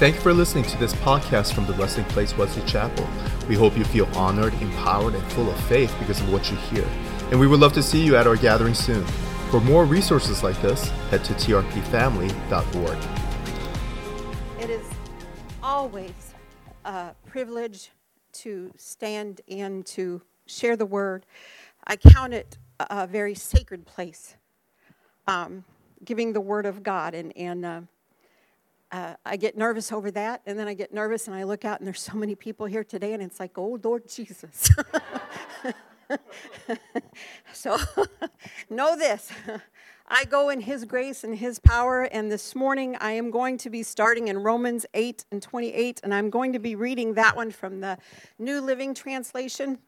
Thank you for listening to this podcast from the Resting Place Wesley Chapel. We hope you feel honored, empowered, and full of faith because of what you hear. And we would love to see you at our gathering soon. For more resources like this, head to trpfamily.org. It is always a privilege to stand and to share the word. I count it a very sacred place, um, giving the word of God. And, and uh, uh, I get nervous over that, and then I get nervous and I look out and there's so many people here today, and it's like, oh, Lord Jesus. so know this I go in His grace and His power, and this morning I am going to be starting in Romans 8 and 28, and I'm going to be reading that one from the New Living Translation.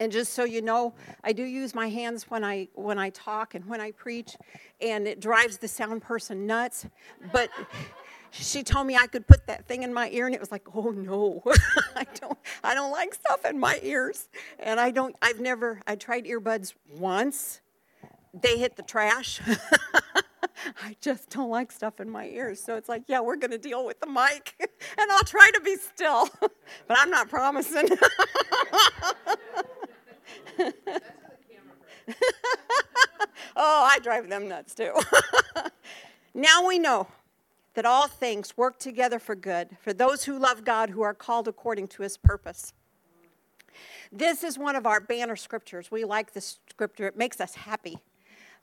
And just so you know, I do use my hands when I when I talk and when I preach, and it drives the sound person nuts. But she told me I could put that thing in my ear, and it was like, oh no, I don't I don't like stuff in my ears, and I don't. I've never. I tried earbuds once. They hit the trash. I just don't like stuff in my ears. So it's like, yeah, we're going to deal with the mic, and I'll try to be still, but I'm not promising. oh, I drive them nuts too. now we know that all things work together for good for those who love God who are called according to his purpose. This is one of our banner scriptures. We like this scripture, it makes us happy.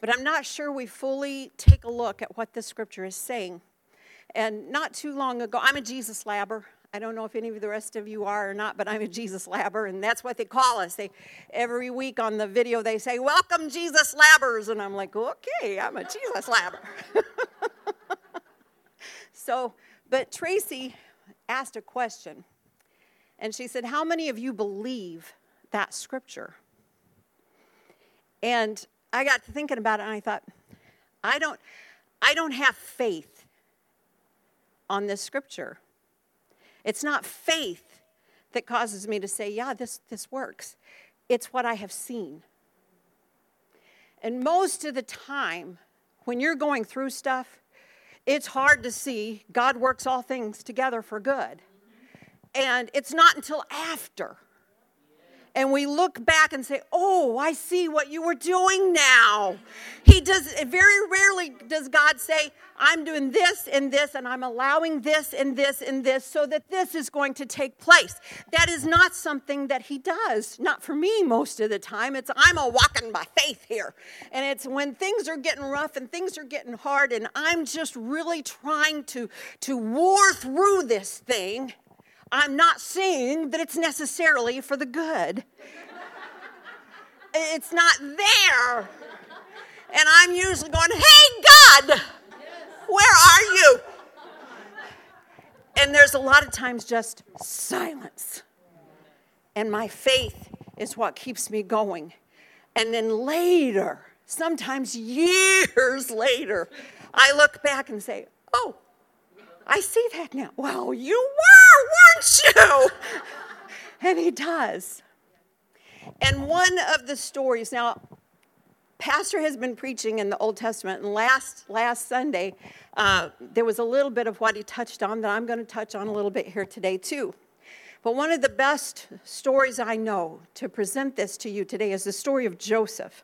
But I'm not sure we fully take a look at what this scripture is saying. And not too long ago, I'm a Jesus labber. I don't know if any of the rest of you are or not, but I'm a Jesus labber, and that's what they call us. They every week on the video they say, "Welcome, Jesus labbers," and I'm like, "Okay, I'm a Jesus labber." so, but Tracy asked a question, and she said, "How many of you believe that scripture?" And I got to thinking about it, and I thought, I don't, I don't have faith on this scripture. It's not faith that causes me to say, yeah, this, this works. It's what I have seen. And most of the time, when you're going through stuff, it's hard to see God works all things together for good. And it's not until after and we look back and say, "Oh, I see what you were doing now." He does very rarely does God say, "I'm doing this and this and I'm allowing this and this and this so that this is going to take place." That is not something that he does. Not for me most of the time. It's I'm a walking by faith here. And it's when things are getting rough and things are getting hard and I'm just really trying to to war through this thing I'm not saying that it's necessarily for the good. it's not there. And I'm usually going, hey, God, where are you? And there's a lot of times just silence. And my faith is what keeps me going. And then later, sometimes years later, I look back and say, oh, I see that now. Well, you were, weren't you? and he does. And one of the stories, now, Pastor has been preaching in the Old Testament, and last, last Sunday, uh, there was a little bit of what he touched on that I'm going to touch on a little bit here today, too. But one of the best stories I know to present this to you today is the story of Joseph.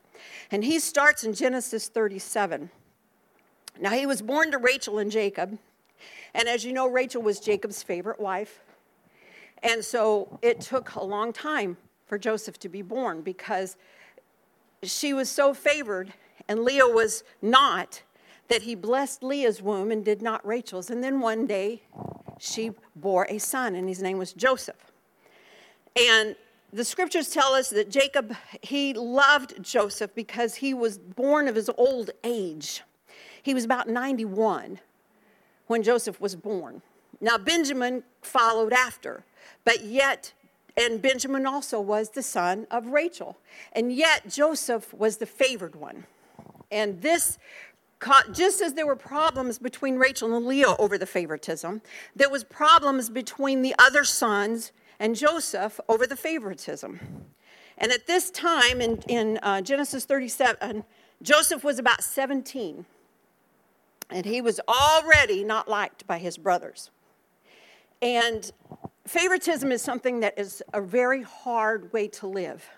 And he starts in Genesis 37. Now, he was born to Rachel and Jacob. And as you know, Rachel was Jacob's favorite wife. And so it took a long time for Joseph to be born because she was so favored and Leah was not that he blessed Leah's womb and did not Rachel's. And then one day she bore a son and his name was Joseph. And the scriptures tell us that Jacob, he loved Joseph because he was born of his old age. He was about 91 when Joseph was born. Now, Benjamin followed after, but yet, and Benjamin also was the son of Rachel. And yet, Joseph was the favored one. And this, just as there were problems between Rachel and Leah over the favoritism, there was problems between the other sons and Joseph over the favoritism. And at this time in, in uh, Genesis 37, Joseph was about 17 and he was already not liked by his brothers. And favoritism is something that is a very hard way to live.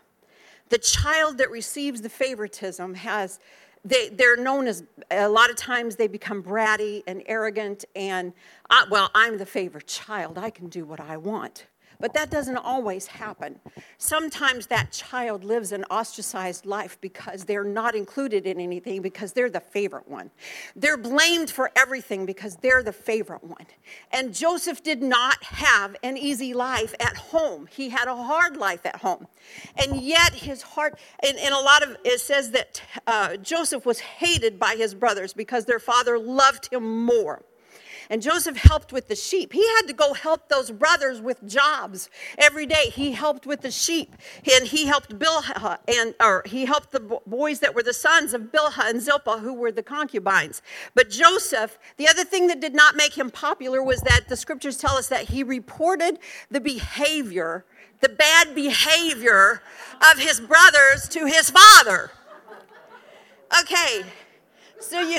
The child that receives the favoritism has, they, they're known as, a lot of times they become bratty and arrogant and, uh, well, I'm the favorite child. I can do what I want. But that doesn't always happen. Sometimes that child lives an ostracized life because they're not included in anything because they're the favorite one. They're blamed for everything because they're the favorite one. And Joseph did not have an easy life at home. He had a hard life at home. And yet his heart, and, and a lot of it says that uh, Joseph was hated by his brothers because their father loved him more. And Joseph helped with the sheep. He had to go help those brothers with jobs every day. He helped with the sheep, and he helped Bilhah, and or he helped the boys that were the sons of Bilhah and Zilpah, who were the concubines. But Joseph, the other thing that did not make him popular was that the scriptures tell us that he reported the behavior, the bad behavior of his brothers to his father. Okay, so you,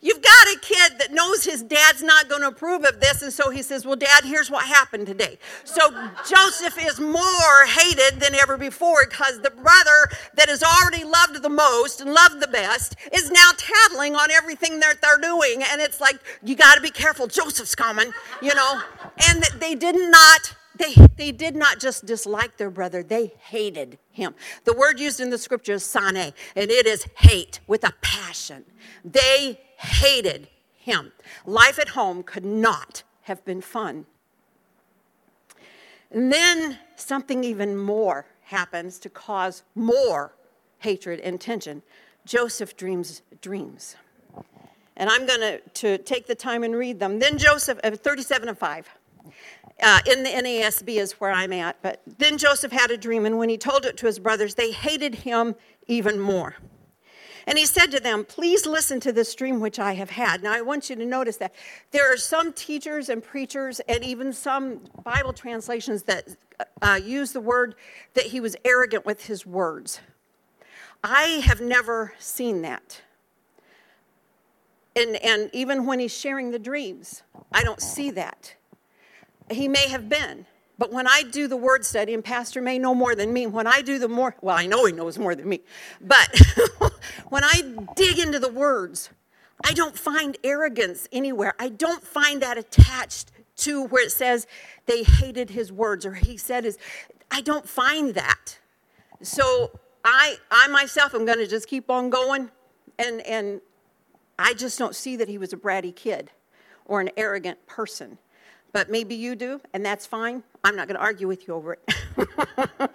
you've got a kid that knows his dad's not going to approve of this, and so he says, Well, Dad, here's what happened today. So Joseph is more hated than ever before because the brother that is already loved the most and loved the best is now tattling on everything that they're doing. And it's like, You got to be careful, Joseph's coming, you know. And they did not they, they did not just dislike their brother, they hated him. The word used in the scripture is sane, and it is hate with a passion. They hated him. Life at home could not have been fun. And then something even more happens to cause more hatred and tension. Joseph dreams dreams. And I'm going to, take the time and read them. Then Joseph, uh, 37 and 5. Uh, in the NASB is where I'm at. But then Joseph had a dream, and when he told it to his brothers, they hated him even more. And he said to them, Please listen to this dream which I have had. Now, I want you to notice that there are some teachers and preachers, and even some Bible translations that uh, use the word that he was arrogant with his words. I have never seen that. And, and even when he's sharing the dreams, I don't see that. He may have been. But when I do the word study, and Pastor may know more than me, when I do the more, well, I know he knows more than me, but when I dig into the words, I don't find arrogance anywhere. I don't find that attached to where it says they hated his words or he said his, I don't find that. So I, I myself am going to just keep on going, and, and I just don't see that he was a bratty kid or an arrogant person but maybe you do, and that's fine. I'm not going to argue with you over it.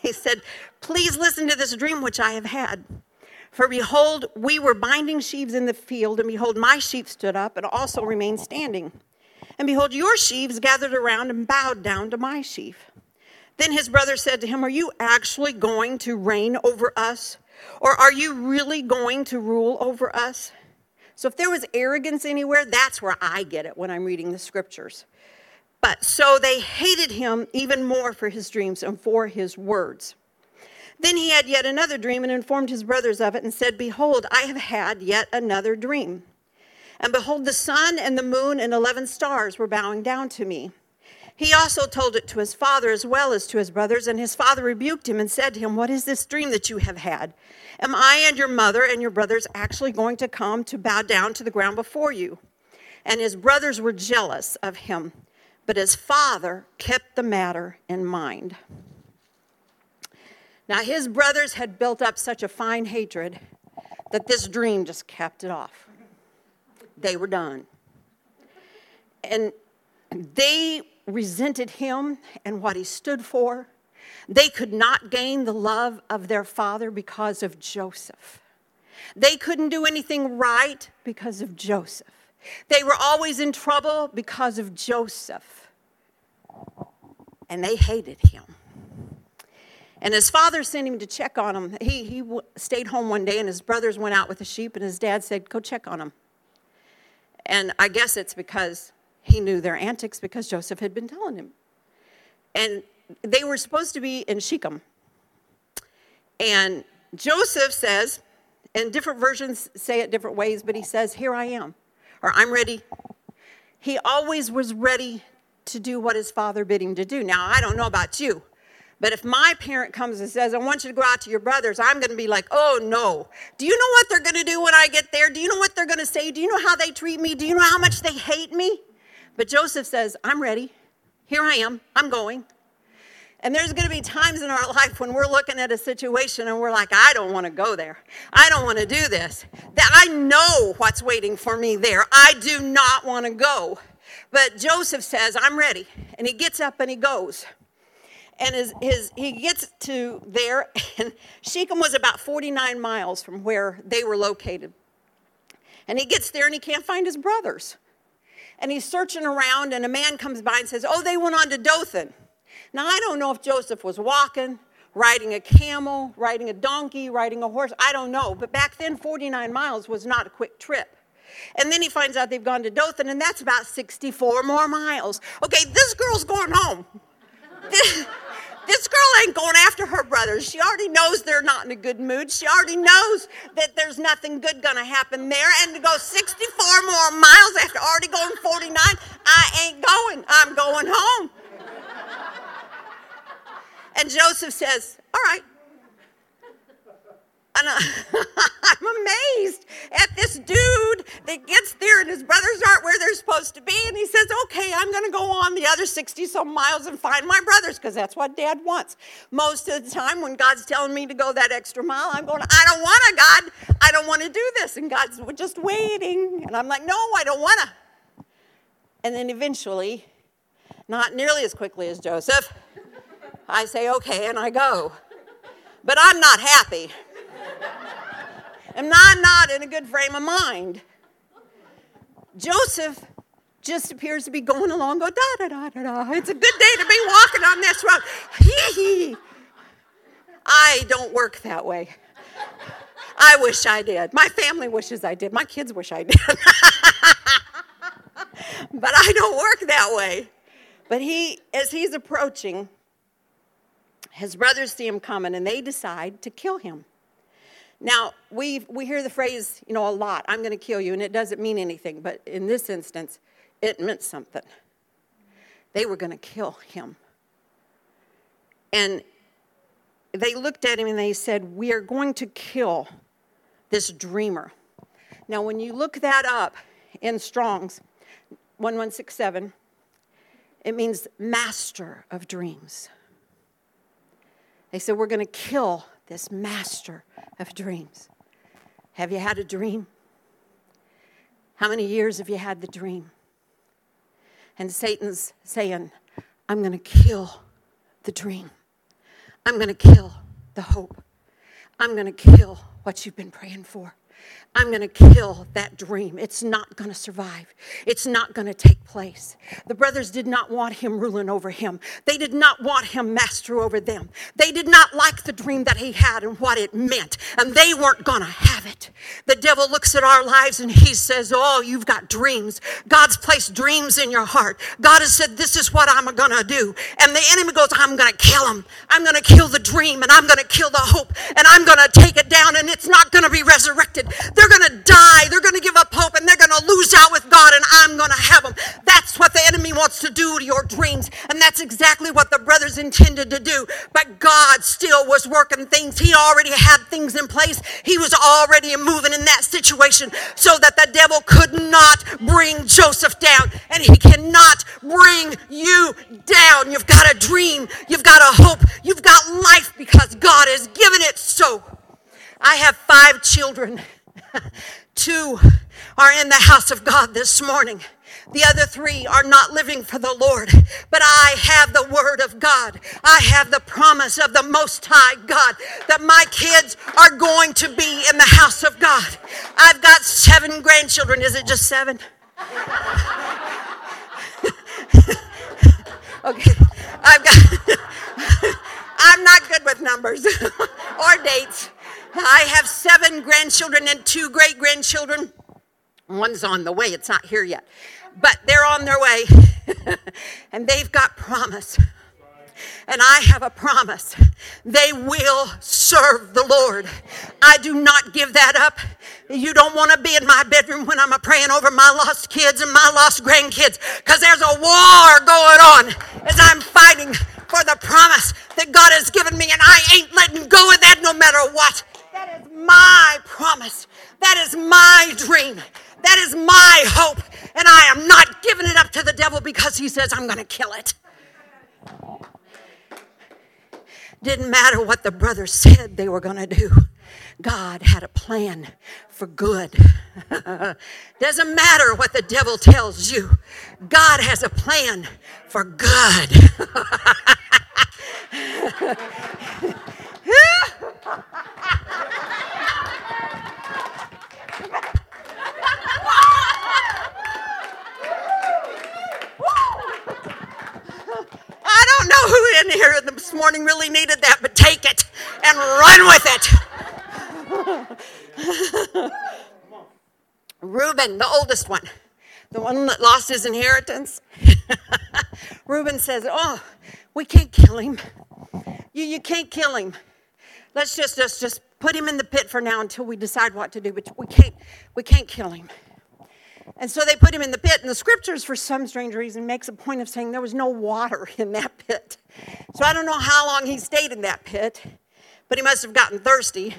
he said, Please listen to this dream which I have had. For behold, we were binding sheaves in the field, and behold, my sheep stood up and also remained standing. And behold, your sheaves gathered around and bowed down to my sheaf. Then his brother said to him, Are you actually going to reign over us? Or are you really going to rule over us? So if there was arrogance anywhere, that's where I get it when I'm reading the scriptures. But so they hated him even more for his dreams and for his words. Then he had yet another dream and informed his brothers of it and said, Behold, I have had yet another dream. And behold, the sun and the moon and 11 stars were bowing down to me. He also told it to his father as well as to his brothers, and his father rebuked him and said to him, What is this dream that you have had? Am I and your mother and your brothers actually going to come to bow down to the ground before you? And his brothers were jealous of him, but his father kept the matter in mind. Now, his brothers had built up such a fine hatred that this dream just kept it off. They were done. And they resented him and what he stood for. They could not gain the love of their father because of Joseph. They couldn't do anything right because of Joseph. They were always in trouble because of Joseph. And they hated him. And his father sent him to check on him. He, he stayed home one day, and his brothers went out with the sheep, and his dad said, Go check on him. And I guess it's because he knew their antics because Joseph had been telling him. And they were supposed to be in Shechem. And Joseph says, and different versions say it different ways, but he says, Here I am, or I'm ready. He always was ready to do what his father bid him to do. Now, I don't know about you, but if my parent comes and says, I want you to go out to your brothers, I'm going to be like, oh no. Do you know what they're going to do when I get there? Do you know what they're going to say? Do you know how they treat me? Do you know how much they hate me? But Joseph says, I'm ready. Here I am. I'm going. And there's going to be times in our life when we're looking at a situation and we're like, I don't want to go there. I don't want to do this. That I know what's waiting for me there. I do not want to go. But Joseph says, I'm ready. And he gets up and he goes and his, his, he gets to there, and Shechem was about 49 miles from where they were located. And he gets there and he can't find his brothers. And he's searching around, and a man comes by and says, Oh, they went on to Dothan. Now, I don't know if Joseph was walking, riding a camel, riding a donkey, riding a horse. I don't know. But back then, 49 miles was not a quick trip. And then he finds out they've gone to Dothan, and that's about 64 more miles. Okay, this girl's going home. This girl ain't going after her brothers. She already knows they're not in a good mood. She already knows that there's nothing good going to happen there. And to go 64 more miles after already going 49, I ain't going. I'm going home. And Joseph says, All right, and uh, I'm amazed at this dude that gets there and his brothers supposed to be. And he says, Okay, I'm going to go on the other 60 some miles and find my brothers because that's what dad wants. Most of the time, when God's telling me to go that extra mile, I'm going, I don't want to, God. I don't want to do this. And God's just waiting. And I'm like, No, I don't want to. And then eventually, not nearly as quickly as Joseph, I say, Okay, and I go. But I'm not happy. And I'm not in a good frame of mind. Joseph just appears to be going along, go da da da da da. It's a good day to be walking on this road. Hee hee. I don't work that way. I wish I did. My family wishes I did. My kids wish I did. but I don't work that way. But he, as he's approaching, his brothers see him coming and they decide to kill him. Now, we, we hear the phrase, you know, a lot, I'm going to kill you, and it doesn't mean anything, but in this instance, it meant something. They were going to kill him. And they looked at him and they said, We are going to kill this dreamer. Now, when you look that up in Strong's 1167, it means master of dreams. They said, We're going to kill this master of dreams. Have you had a dream? How many years have you had the dream? And Satan's saying, I'm going to kill the dream. I'm going to kill the hope. I'm going to kill what you've been praying for. I'm going to kill that dream. It's not going to survive. It's not going to take place. The brothers did not want him ruling over him. They did not want him master over them. They did not like the dream that he had and what it meant, and they weren't going to have it. The devil looks at our lives and he says, Oh, you've got dreams. God's placed dreams in your heart. God has said, This is what I'm going to do. And the enemy goes, I'm going to kill him. I'm going to kill the dream and I'm going to kill the hope and I'm going to take it down and it's not going to be resurrected. They're going to die. They're going to give up hope and they're going to lose out with God and I'm going to have them. That's what the enemy wants to do to your dreams. And that's exactly what the brothers intended to do. But God still was working things. He already had things in place. He was already moving in that situation so that the devil could not bring Joseph down. And he cannot bring you down. You've got a dream. You've got a hope. You've got life because God has given it so. I have five children. Two are in the house of God this morning. The other three are not living for the Lord. But I have the word of God. I have the promise of the Most High God that my kids are going to be in the house of God. I've got seven grandchildren. Is it just seven? okay. I've got. I'm not good with numbers or dates. I have seven grandchildren and two great grandchildren. One's on the way, it's not here yet. But they're on their way, and they've got promise. and I have a promise. They will serve the Lord. I do not give that up. You don't want to be in my bedroom when I'm praying over my lost kids and my lost grandkids because there's a war going on as I'm fighting for the promise that God has given me, and I ain't letting go of that no matter what. That is my promise. That is my dream. That is my hope. And I am not giving it up to the devil because he says I'm going to kill it. Didn't matter what the brothers said they were going to do. God had a plan for good. Doesn't matter what the devil tells you, God has a plan for good. I don't know who in here this morning really needed that, but take it and run with it. Reuben, the oldest one, the one that lost his inheritance. Reuben says, Oh, we can't kill him. You, you can't kill him. Let's just, just, just put him in the pit for now until we decide what to do, but we can't, we can't kill him. And so they put him in the pit, and the scriptures, for some strange reason, makes a point of saying there was no water in that pit. So I don't know how long he stayed in that pit, but he must have gotten thirsty.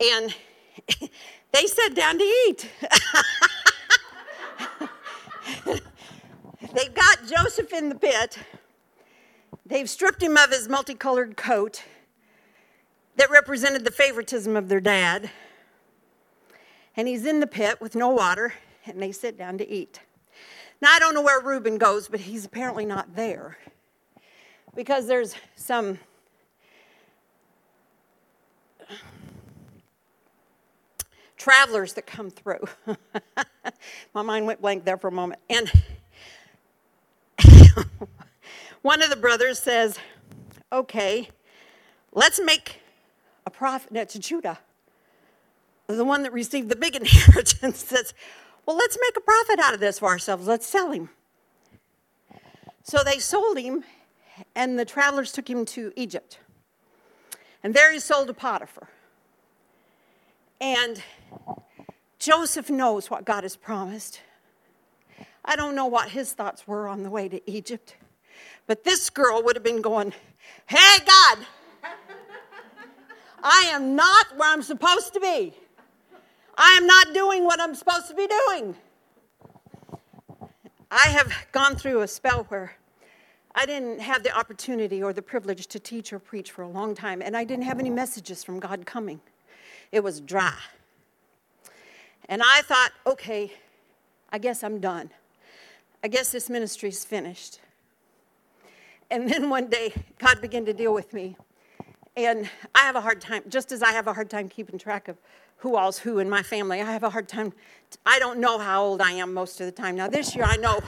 And they sat down to eat. They've got Joseph in the pit. They've stripped him of his multicolored coat that represented the favoritism of their dad and he's in the pit with no water, and they sit down to eat. Now, I don't know where Reuben goes, but he's apparently not there because there's some travelers that come through. My mind went blank there for a moment. And one of the brothers says, Okay, let's make a prophet. No, to Judah the one that received the big inheritance says, Well, let's make a profit out of this for ourselves. Let's sell him. So they sold him, and the travelers took him to Egypt. And there he sold to Potiphar. And Joseph knows what God has promised. I don't know what his thoughts were on the way to Egypt, but this girl would have been going, Hey, God, I am not where I'm supposed to be. I am not doing what I'm supposed to be doing. I have gone through a spell where I didn't have the opportunity or the privilege to teach or preach for a long time, and I didn't have any messages from God coming. It was dry. And I thought, okay, I guess I'm done. I guess this ministry is finished. And then one day, God began to deal with me. And I have a hard time, just as I have a hard time keeping track of who all's who in my family. I have a hard time. I don't know how old I am most of the time. Now, this year I know.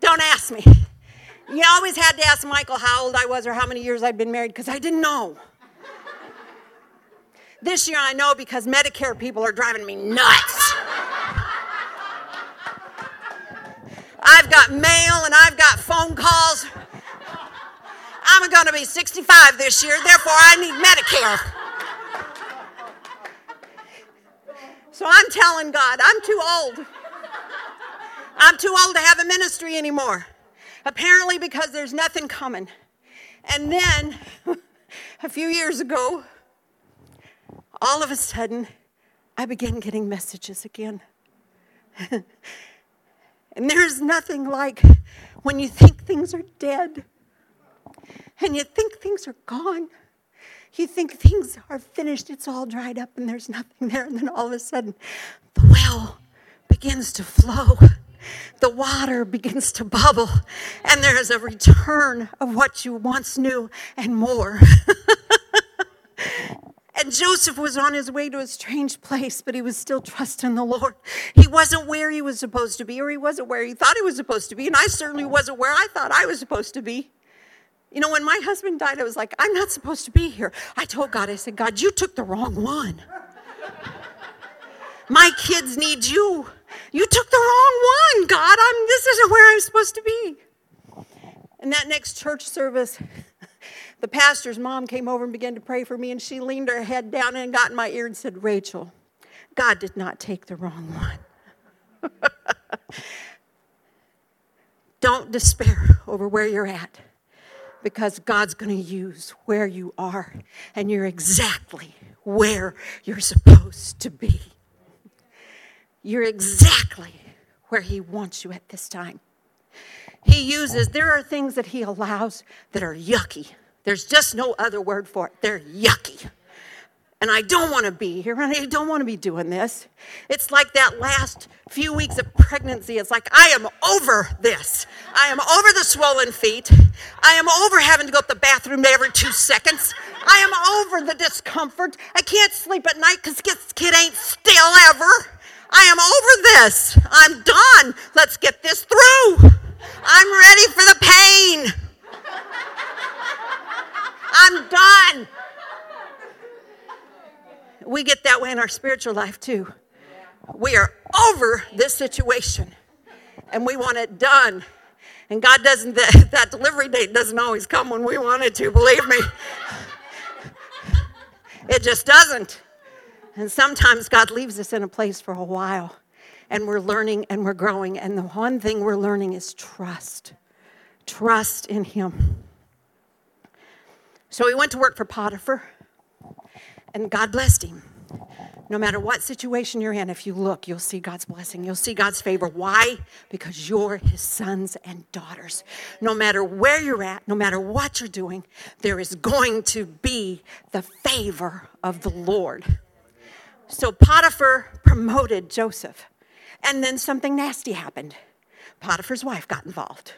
don't ask me. You always had to ask Michael how old I was or how many years I'd been married because I didn't know. This year I know because Medicare people are driving me nuts. I've got mail and I've got phone calls. I'm going to be 65 this year, therefore I need Medicare. So I'm telling God, I'm too old. I'm too old to have a ministry anymore. Apparently, because there's nothing coming. And then, a few years ago, all of a sudden, I began getting messages again. and there's nothing like when you think things are dead and you think things are gone you think things are finished, it's all dried up, and there's nothing there. And then all of a sudden, the well begins to flow. The water begins to bubble, and there is a return of what you once knew and more. And Joseph was on his way to a strange place, but he was still trusting the Lord. He wasn't where he was supposed to be, or he wasn't where he thought he was supposed to be. And I certainly wasn't where I thought I was supposed to be. You know, when my husband died, I was like, I'm not supposed to be here. I told God, I said, God, you took the wrong one. my kids need you. You took the wrong one, God. I'm, this isn't where I'm supposed to be. In that next church service, the pastor's mom came over and began to pray for me, and she leaned her head down and got in my ear and said, Rachel, God did not take the wrong one. Don't despair over where you're at because God's going to use where you are, and you're exactly where you're supposed to be. You're exactly where He wants you at this time. He uses, there are things that He allows that are yucky. There's just no other word for it. They're yucky and I don't want to be here, and I don't want to be doing this. It's like that last few weeks of pregnancy. It's like, I am over this. I am over the swollen feet. I am over having to go to the bathroom every two seconds. I am over the discomfort. I can't sleep at night because this kid ain't still ever. I am over this. I'm done. Let's get this through. I'm ready for the pain. I'm done we get that way in our spiritual life too. We are over this situation and we want it done. And God doesn't, that, that delivery date doesn't always come when we want it to, believe me. It just doesn't. And sometimes God leaves us in a place for a while and we're learning and we're growing. And the one thing we're learning is trust. Trust in Him. So he went to work for Potiphar. And God blessed him. No matter what situation you're in, if you look, you'll see God's blessing. You'll see God's favor. Why? Because you're his sons and daughters. No matter where you're at, no matter what you're doing, there is going to be the favor of the Lord. So Potiphar promoted Joseph. And then something nasty happened. Potiphar's wife got involved.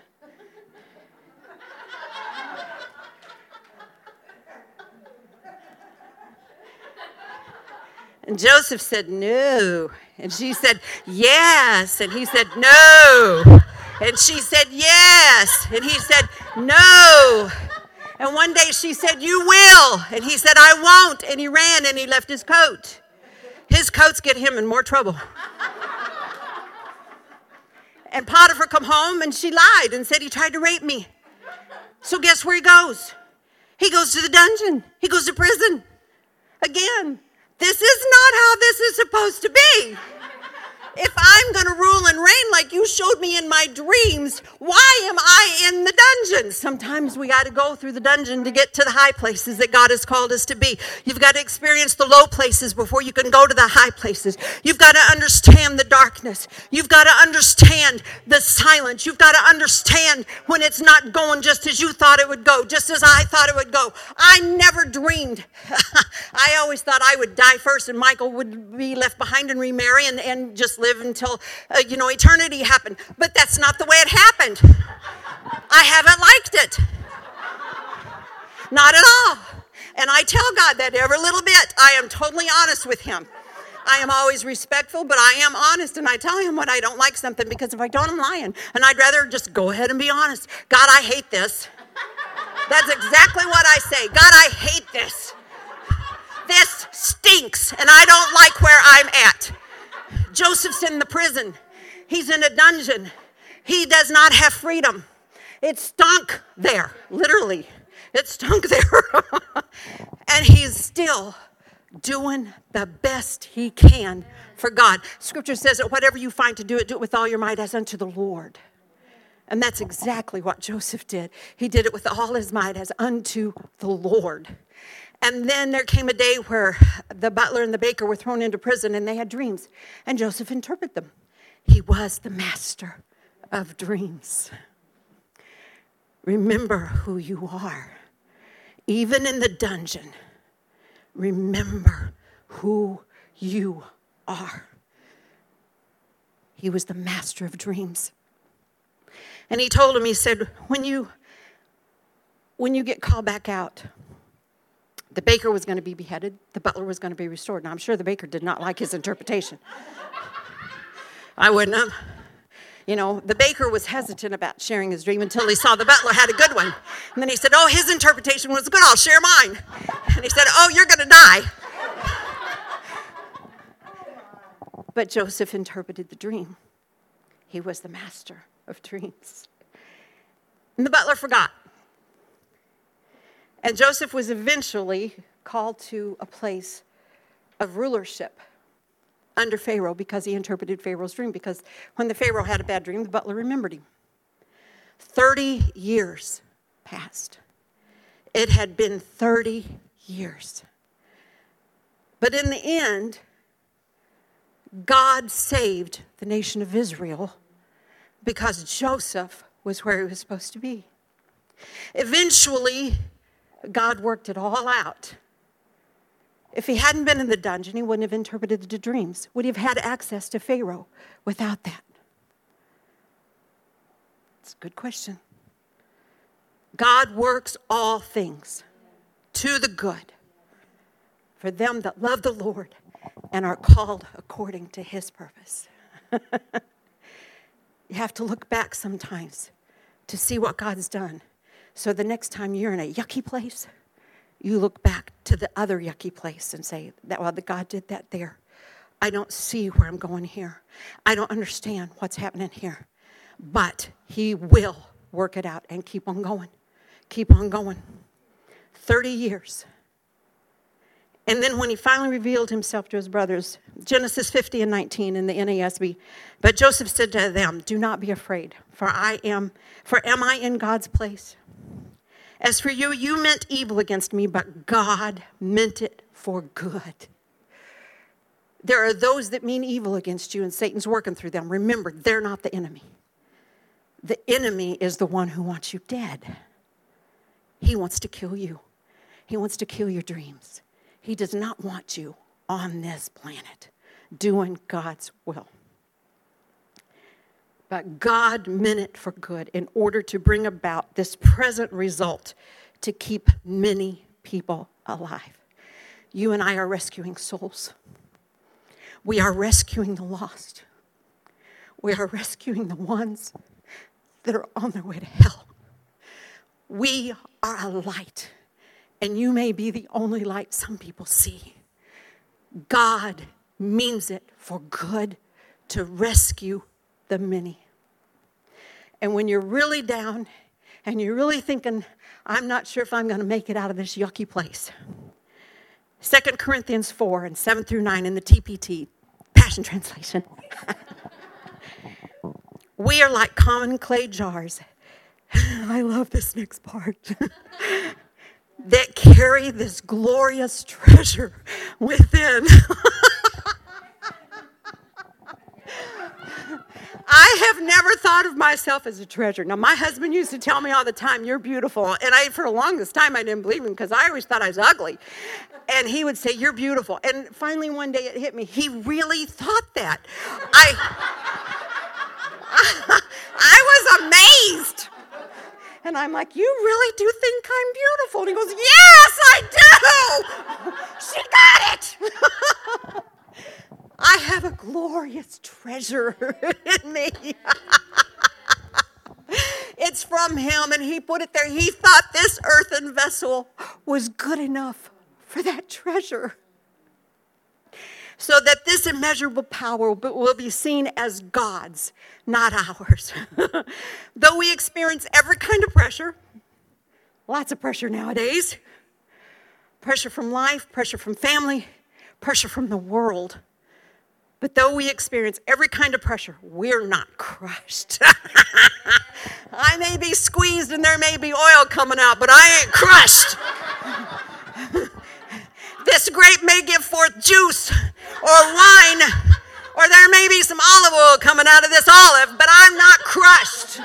And Joseph said, No. And she said, Yes. And he said, No. And she said, Yes. And he said, No. And one day she said, You will. And he said, I won't. And he ran and he left his coat. His coats get him in more trouble. and Potiphar come home and she lied and said he tried to rape me. So guess where he goes? He goes to the dungeon. He goes to prison. Again. This is not how this is supposed to be if I'm going to rule and reign like you showed me in my dreams, why am I in the dungeon? Sometimes we got to go through the dungeon to get to the high places that God has called us to be. You've got to experience the low places before you can go to the high places. You've got to understand the darkness. You've got to understand the silence. You've got to understand when it's not going just as you thought it would go, just as I thought it would go. I never dreamed. I always thought I would die first and Michael would be left behind and remarry and, and just live until, uh, you know, eternity happened. But that's not the way it happened. I haven't liked it. Not at all. And I tell God that every little bit. I am totally honest with Him. I am always respectful, but I am honest and I tell him when I don't like something because if I don't, I'm lying. And I'd rather just go ahead and be honest. God, I hate this. That's exactly what I say. God, I hate this. This stinks and I don't like where I'm at. Joseph's in the prison, he's in a dungeon. He does not have freedom. It stunk there, literally. It stunk there. and he's still doing the best he can for God. Scripture says that whatever you find to do it, do it with all your might as unto the Lord. And that's exactly what Joseph did. He did it with all his might as unto the Lord. And then there came a day where the butler and the baker were thrown into prison and they had dreams, and Joseph interpreted them. He was the master of dreams. Remember who you are. Even in the dungeon, remember who you are. He was the master of dreams. And he told him, he said, when you when you get called back out, the baker was going to be beheaded, the butler was going to be restored. Now, I'm sure the baker did not like his interpretation. I wouldn't have. You know, the baker was hesitant about sharing his dream until he saw the butler had a good one. And then he said, Oh, his interpretation was good, I'll share mine. And he said, Oh, you're going to die. But Joseph interpreted the dream. He was the master of dreams. And the butler forgot. And Joseph was eventually called to a place of rulership under Pharaoh because he interpreted Pharaoh's dream. Because when the Pharaoh had a bad dream, the butler remembered him. 30 years passed. It had been 30 years. But in the end, God saved the nation of Israel because Joseph was where he was supposed to be. Eventually, God worked it all out. If he hadn't been in the dungeon, he wouldn't have interpreted the dreams. Would he have had access to Pharaoh without that? It's a good question. God works all things to the good for them that love the Lord and are called according to his purpose. you have to look back sometimes to see what God's done. So the next time you're in a yucky place, you look back to the other yucky place and say, that, well, the God did that there. I don't see where I'm going here. I don't understand what's happening here. But He will work it out and keep on going. Keep on going. 30 years. And then when he finally revealed himself to his brothers, Genesis 50 and 19 in the NASB, but Joseph said to them, "Do not be afraid, for I am for am I in God's place? As for you, you meant evil against me, but God meant it for good." There are those that mean evil against you, and Satan's working through them. Remember, they're not the enemy. The enemy is the one who wants you dead. He wants to kill you, he wants to kill your dreams. He does not want you on this planet doing God's will. But God meant it for good in order to bring about this present result to keep many people alive. You and I are rescuing souls. We are rescuing the lost. We are rescuing the ones that are on their way to hell. We are a light and you may be the only light some people see. God means it for good to rescue the many. And when you're really down and you're really thinking, I'm not sure if I'm going to make it out of this yucky place. 2 Corinthians 4 and 7 through 9 in the TPT, Passion Translation. we are like common clay jars. I love this next part. that carry this glorious treasure within. I have never thought of myself as a treasure. Now, my husband used to tell me all the time, You're beautiful. And I, for the longest time, I didn't believe him because I always thought I was ugly. And he would say, You're beautiful. And finally, one day it hit me. He really thought that. I, I was amazed. And I'm like, You really do think I'm beautiful? And he goes, Yes, I do. she got it. I have a glorious treasure in me. it's from him, and he put it there. He thought this earthen vessel was good enough for that treasure so that this immeasurable power will be seen as God's, not ours. Though we experience every kind of pressure, lots of pressure nowadays pressure from life, pressure from family, pressure from the world. But though we experience every kind of pressure, we're not crushed. I may be squeezed and there may be oil coming out, but I ain't crushed. this grape may give forth juice or wine, or there may be some olive oil coming out of this olive, but I'm not crushed.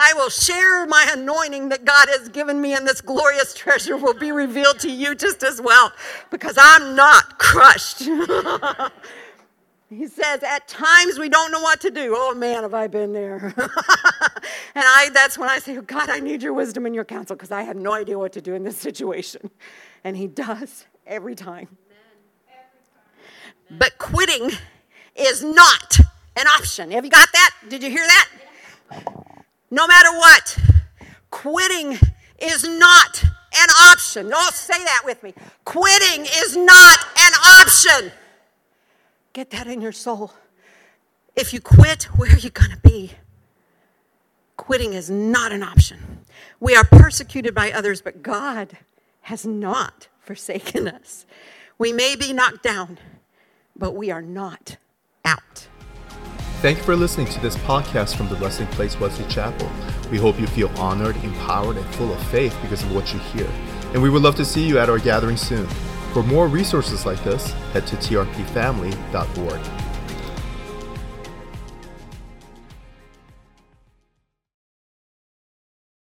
I will share my anointing that God has given me, and this glorious treasure will be revealed to you just as well because I'm not crushed. he says, At times we don't know what to do. Oh man, have I been there. and I, that's when I say, oh, God, I need your wisdom and your counsel because I have no idea what to do in this situation. And He does every time. But quitting is not an option. Have you got that? Did you hear that? No matter what, quitting is not an option. Oh, say that with me. Quitting is not an option. Get that in your soul. If you quit, where are you going to be? quitting is not an option. We are persecuted by others, but God has not forsaken us. We may be knocked down, but we are not out. Thank you for listening to this podcast from the Blessing Place Wesley Chapel. We hope you feel honored, empowered, and full of faith because of what you hear. And we would love to see you at our gathering soon. For more resources like this, head to trpfamily.org.